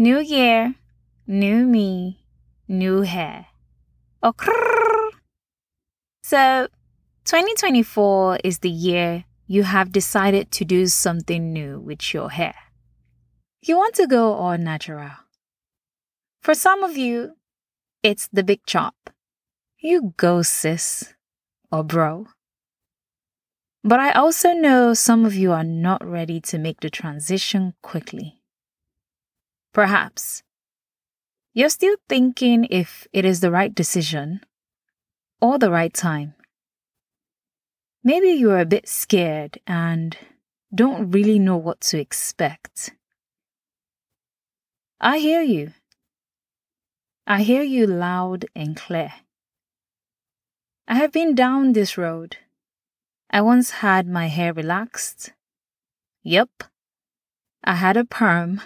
New year, new me, new hair. Oh. So, 2024 is the year you have decided to do something new with your hair. You want to go all natural. For some of you, it's the big chop. You go, sis or bro. But I also know some of you are not ready to make the transition quickly. Perhaps you're still thinking if it is the right decision or the right time. Maybe you're a bit scared and don't really know what to expect. I hear you. I hear you loud and clear. I have been down this road. I once had my hair relaxed. Yep, I had a perm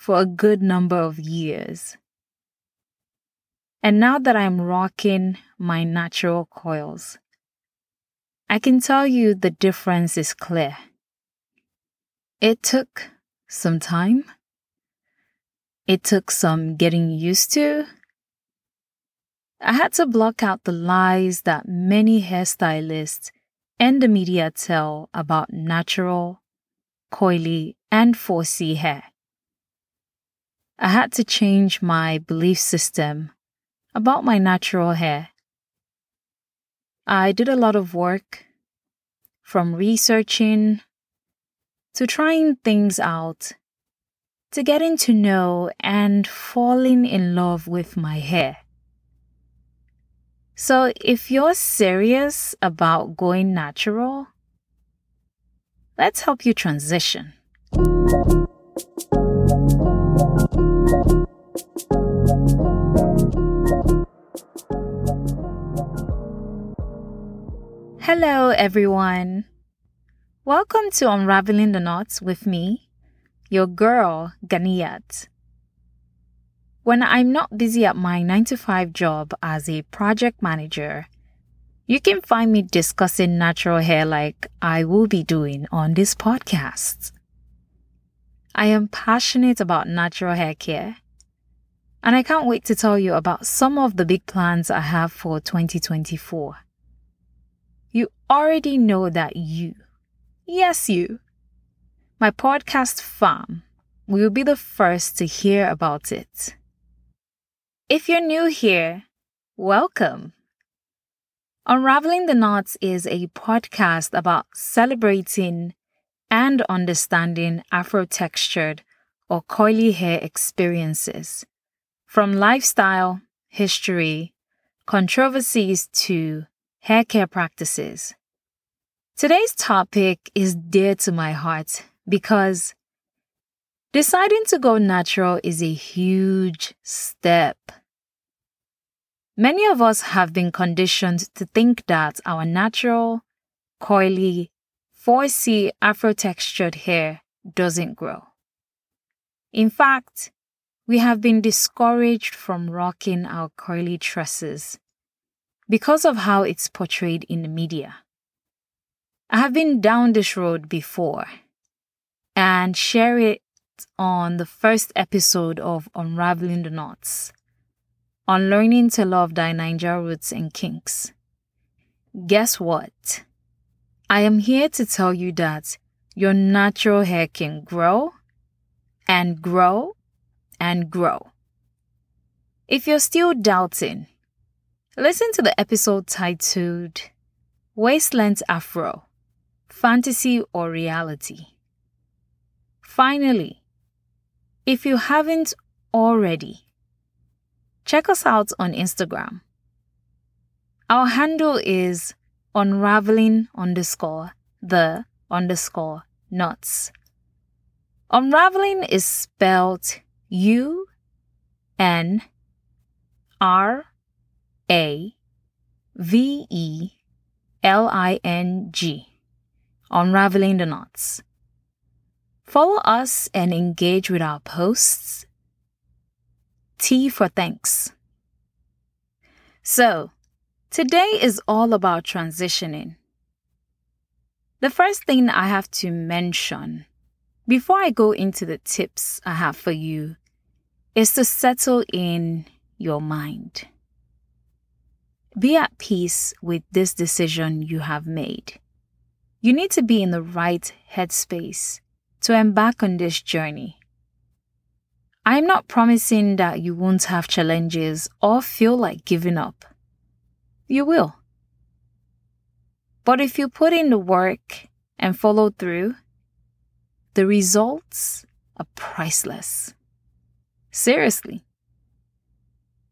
for a good number of years. And now that I'm rocking my natural coils, I can tell you the difference is clear. It took some time. It took some getting used to. I had to block out the lies that many hairstylists and the media tell about natural, coily, and 4C hair. I had to change my belief system about my natural hair. I did a lot of work from researching to trying things out to getting to know and falling in love with my hair. So, if you're serious about going natural, let's help you transition. Hello, everyone. Welcome to Unraveling the Knots with me, your girl, Ganiyat. When I'm not busy at my 9 to 5 job as a project manager, you can find me discussing natural hair like I will be doing on this podcast. I am passionate about natural hair care, and I can't wait to tell you about some of the big plans I have for 2024 you already know that you, yes, you, my podcast farm, will be the first to hear about it. If you're new here, welcome. Unraveling the Knots is a podcast about celebrating and understanding Afro textured or coily hair experiences, from lifestyle, history, controversies to hair care practices. Today's topic is dear to my heart because deciding to go natural is a huge step. Many of us have been conditioned to think that our natural, coily, 4C Afro textured hair doesn't grow. In fact, we have been discouraged from rocking our curly tresses because of how it's portrayed in the media. I have been down this road before and share it on the first episode of Unraveling the Knots on learning to love thy Niger roots and kinks. Guess what? I am here to tell you that your natural hair can grow and grow and grow. If you're still doubting, Listen to the episode titled Waist-length Afro Fantasy or Reality. Finally, if you haven't already, check us out on Instagram. Our handle is unraveling underscore the underscore knots. Unraveling is spelled U N R a V E L I N G. Unraveling the Knots. Follow us and engage with our posts. T for thanks. So, today is all about transitioning. The first thing I have to mention before I go into the tips I have for you, is to settle in your mind. Be at peace with this decision you have made. You need to be in the right headspace to embark on this journey. I'm not promising that you won't have challenges or feel like giving up. You will. But if you put in the work and follow through, the results are priceless. Seriously.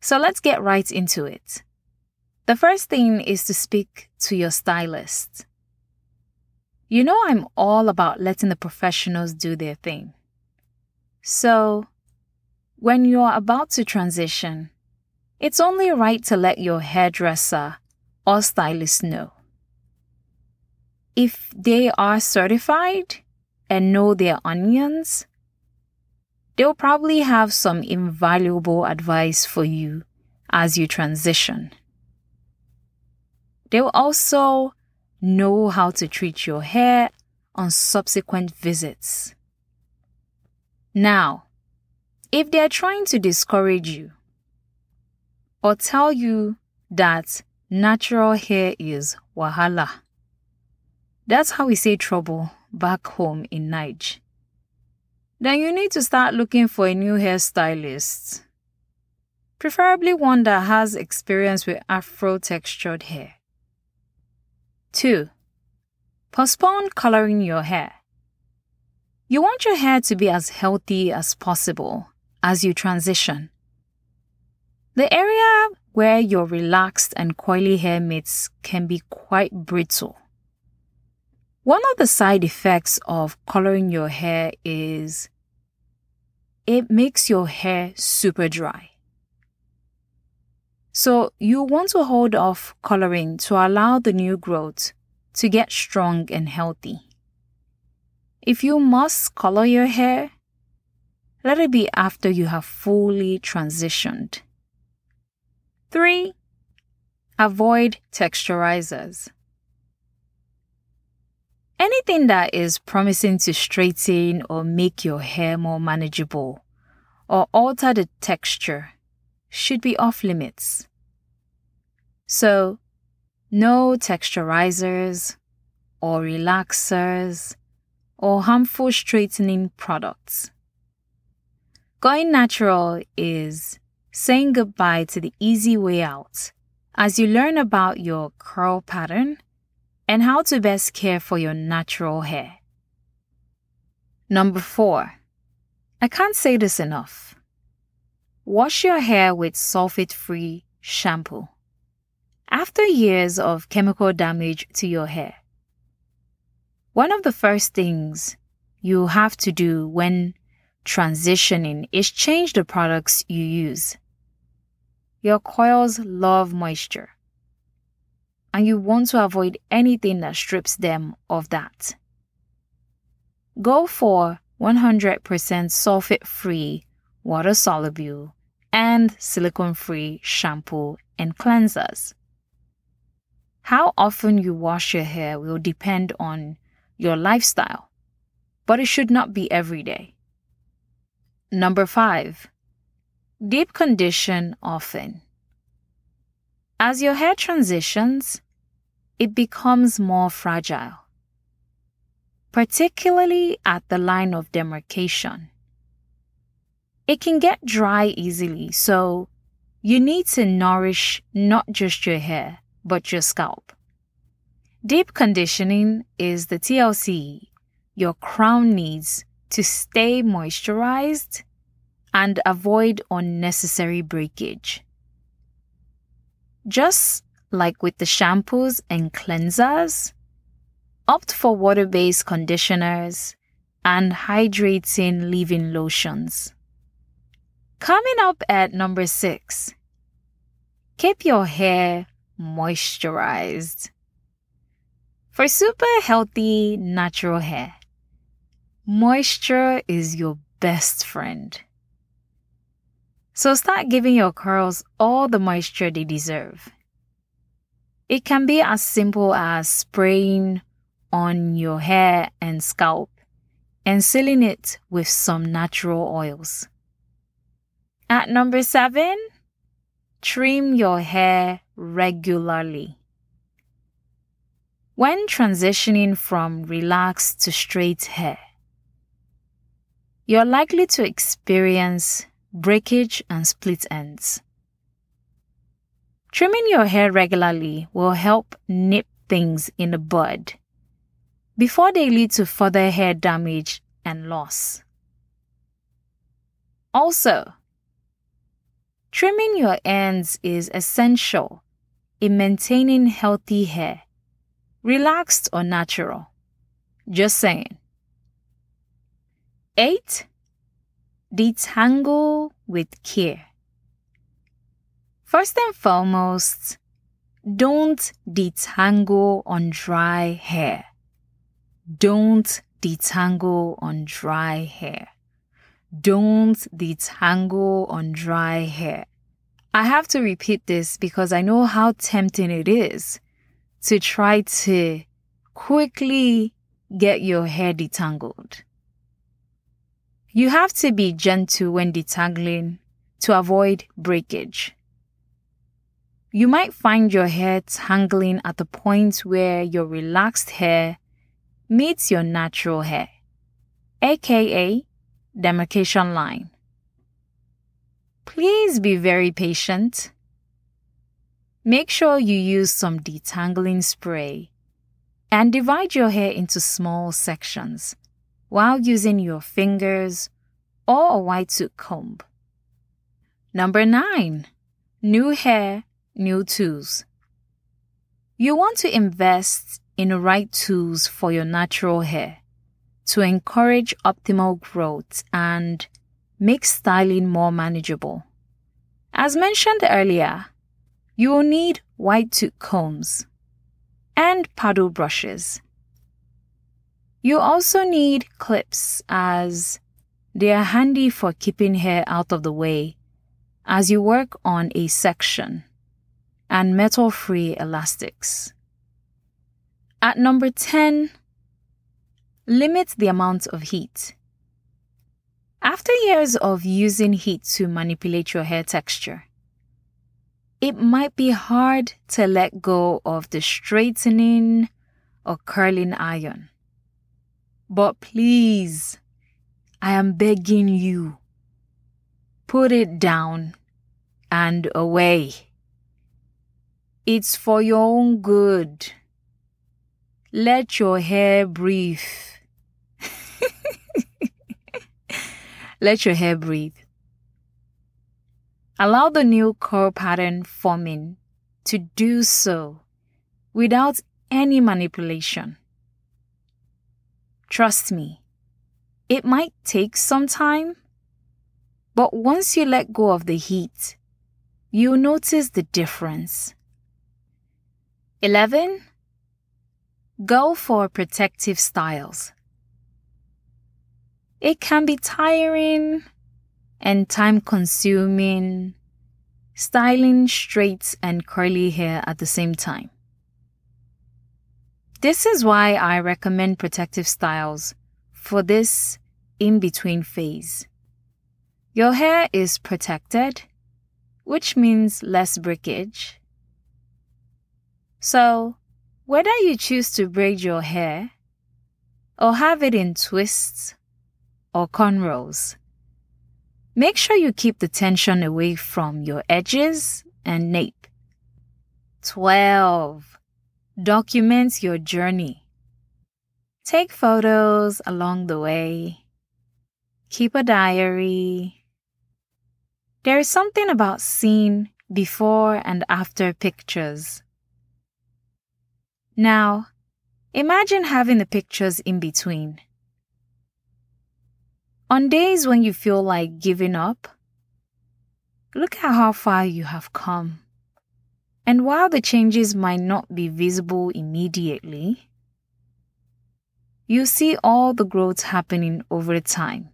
So let's get right into it. The first thing is to speak to your stylist. You know, I'm all about letting the professionals do their thing. So, when you're about to transition, it's only right to let your hairdresser or stylist know. If they are certified and know their onions, they'll probably have some invaluable advice for you as you transition. They'll also know how to treat your hair on subsequent visits. Now, if they're trying to discourage you or tell you that natural hair is wahala, that's how we say trouble back home in Naija. Then you need to start looking for a new hairstylist, preferably one that has experience with afro textured hair. 2. Postpone coloring your hair. You want your hair to be as healthy as possible as you transition. The area where your relaxed and coily hair meets can be quite brittle. One of the side effects of coloring your hair is it makes your hair super dry. So you want to hold off coloring to allow the new growth to get strong and healthy. If you must color your hair, let it be after you have fully transitioned. 3. Avoid texturizers. Anything that is promising to straighten or make your hair more manageable or alter the texture should be off limits. So, no texturizers or relaxers or harmful straightening products. Going natural is saying goodbye to the easy way out as you learn about your curl pattern and how to best care for your natural hair. Number four, I can't say this enough. Wash your hair with sulfate free shampoo. After years of chemical damage to your hair, one of the first things you have to do when transitioning is change the products you use. Your coils love moisture and you want to avoid anything that strips them of that. Go for 100% sulfate free, water soluble, and silicone free shampoo and cleansers. How often you wash your hair will depend on your lifestyle, but it should not be every day. Number five, deep condition often. As your hair transitions, it becomes more fragile, particularly at the line of demarcation. It can get dry easily, so you need to nourish not just your hair, but your scalp. Deep conditioning is the TLC your crown needs to stay moisturized and avoid unnecessary breakage. Just like with the shampoos and cleansers, opt for water based conditioners and hydrating leave in lotions. Coming up at number six, keep your hair moisturized. For super healthy, natural hair, moisture is your best friend. So start giving your curls all the moisture they deserve. It can be as simple as spraying on your hair and scalp and sealing it with some natural oils. At number seven, trim your hair regularly. When transitioning from relaxed to straight hair, you're likely to experience breakage and split ends. Trimming your hair regularly will help nip things in the bud before they lead to further hair damage and loss. Also, trimming your ends is essential in maintaining healthy hair, relaxed or natural. Just saying. 8. Detangle with care. First and foremost, don't detangle on dry hair. Don't detangle on dry hair. Don't detangle on dry hair. I have to repeat this because I know how tempting it is to try to quickly get your hair detangled. You have to be gentle when detangling to avoid breakage. You might find your hair tangling at the point where your relaxed hair meets your natural hair, aka demarcation line. Please be very patient. Make sure you use some detangling spray and divide your hair into small sections while using your fingers or a wide tooth comb. Number 9. New hair new tools. You want to invest in the right tools for your natural hair to encourage optimal growth and make styling more manageable. As mentioned earlier, you will need white tooth combs and paddle brushes. You also need clips as they are handy for keeping hair out of the way as you work on a section and metal free elastics. At number 10, limit the amount of heat. After years of using heat to manipulate your hair texture, it might be hard to let go of the straightening or curling iron. But please, I am begging you, put it down and away. It's for your own good. Let your hair breathe. Let your hair breathe. Allow the new curl pattern forming to do so without any manipulation. Trust me, it might take some time, but once you let go of the heat, you'll notice the difference. 11. Go for protective styles. It can be tiring and time consuming styling straight and curly hair at the same time. This is why I recommend protective styles for this in between phase. Your hair is protected, which means less breakage so, whether you choose to braid your hair or have it in twists or cornrows, make sure you keep the tension away from your edges and nape. 12. Document your journey. Take photos along the way. Keep a diary. There is something about seeing before and after pictures now, imagine having the pictures in between. On days when you feel like giving up, look at how far you have come. And while the changes might not be visible immediately, you see all the growth happening over time.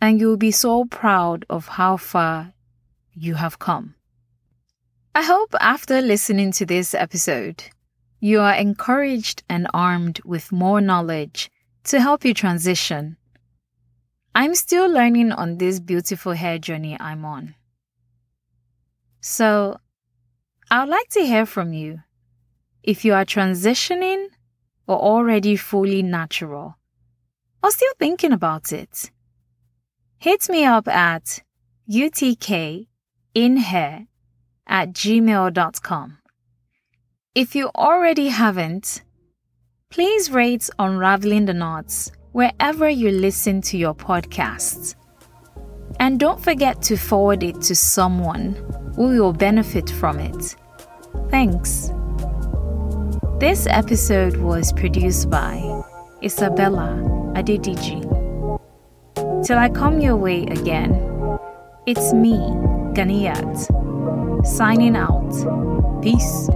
And you'll be so proud of how far you have come. I hope after listening to this episode, you are encouraged and armed with more knowledge to help you transition. I'm still learning on this beautiful hair journey I'm on. So, I'd like to hear from you. If you are transitioning or already fully natural, or still thinking about it, hit me up at utkinhair at gmail.com. If you already haven't, please rate Unraveling the Knots wherever you listen to your podcasts. And don't forget to forward it to someone who will benefit from it. Thanks. This episode was produced by Isabella Adediji. Till I come your way again, it's me, Ganiyat, signing out. Peace.